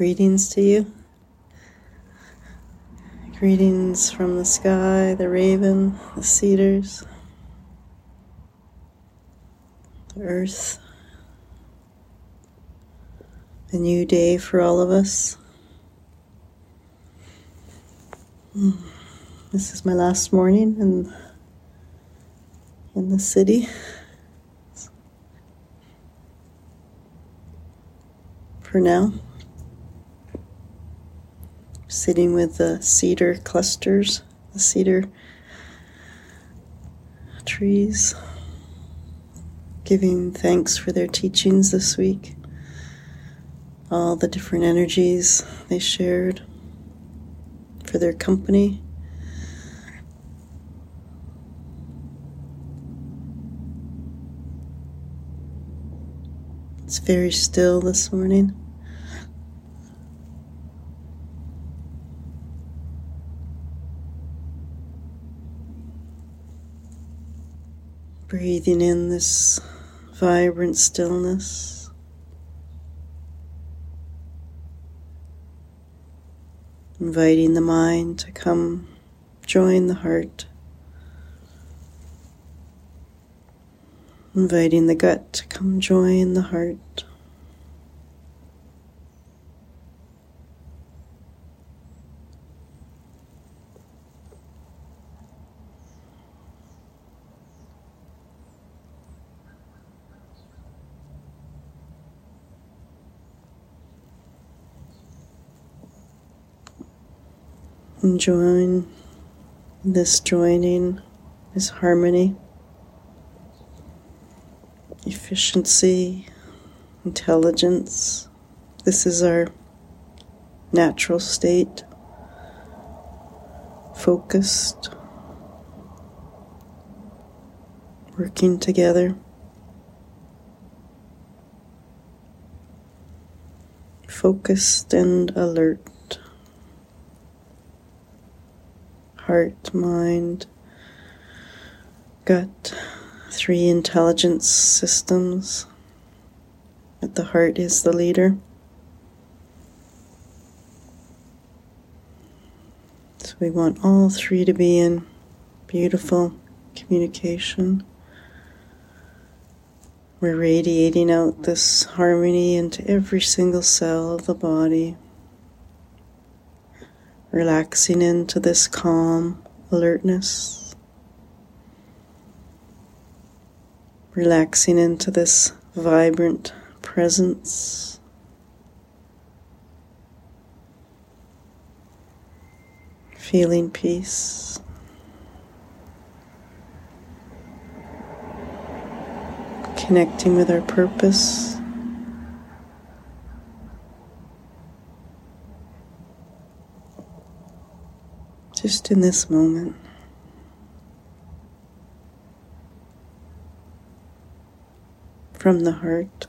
Greetings to you. Greetings from the sky, the raven, the cedars, the earth. A new day for all of us. Hmm. This is my last morning in, in the city. For now sitting with the cedar clusters, the cedar trees, giving thanks for their teachings this week, all the different energies they shared, for their company. It's very still this morning. Breathing in this vibrant stillness. Inviting the mind to come join the heart. Inviting the gut to come join the heart. And join this joining, this harmony, efficiency, intelligence. This is our natural state, focused, working together. Focused and alert. Heart, mind, gut, three intelligence systems. But the heart is the leader. So we want all three to be in beautiful communication. We're radiating out this harmony into every single cell of the body relaxing into this calm alertness, relaxing into this vibrant presence. Feeling peace. Connecting with our purpose. Just in this moment. From the heart,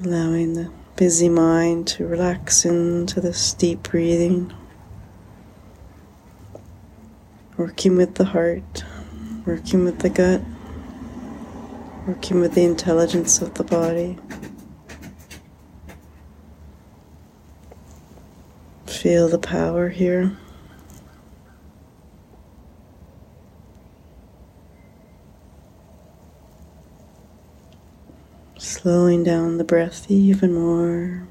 allowing the busy mind to relax into this deep breathing, working with the heart, working with the gut, working with the intelligence of the body. Feel the power here. Slowing down the breath even more.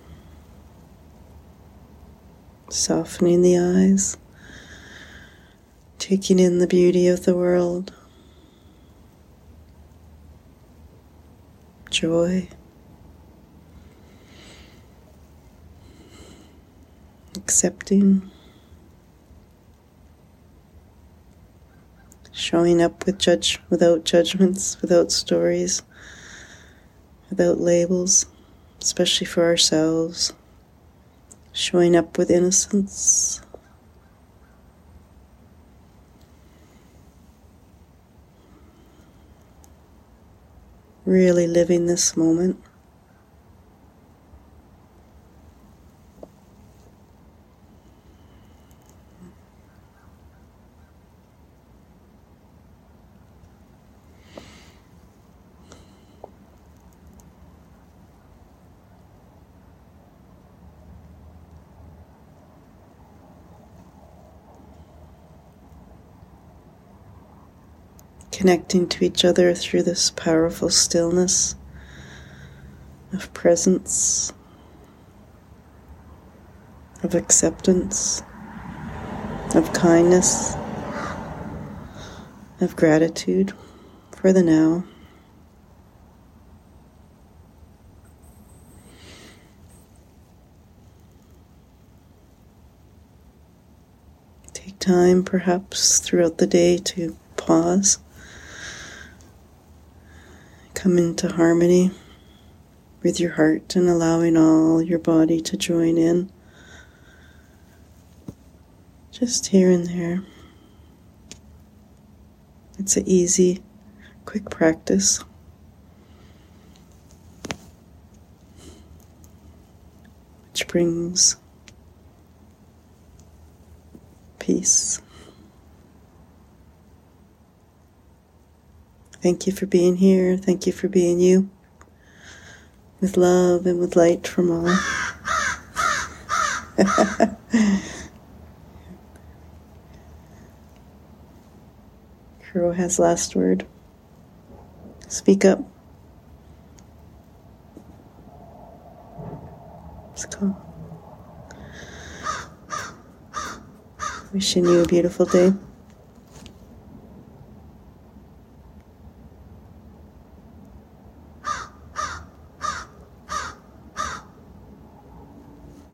Softening the eyes. Taking in the beauty of the world. Joy. Accepting, showing up with judge without judgments, without stories, without labels, especially for ourselves, showing up with innocence. Really living this moment. Connecting to each other through this powerful stillness of presence, of acceptance, of kindness, of gratitude for the now. Take time, perhaps, throughout the day to pause, come into harmony with your heart and allowing all your body to join in. Just here and there. It's an easy, quick practice. Which brings peace. Thank you for being here. Thank you for being you. With love and with light from all. Crow has last word. Speak up. Let's go. Wishing you a beautiful day.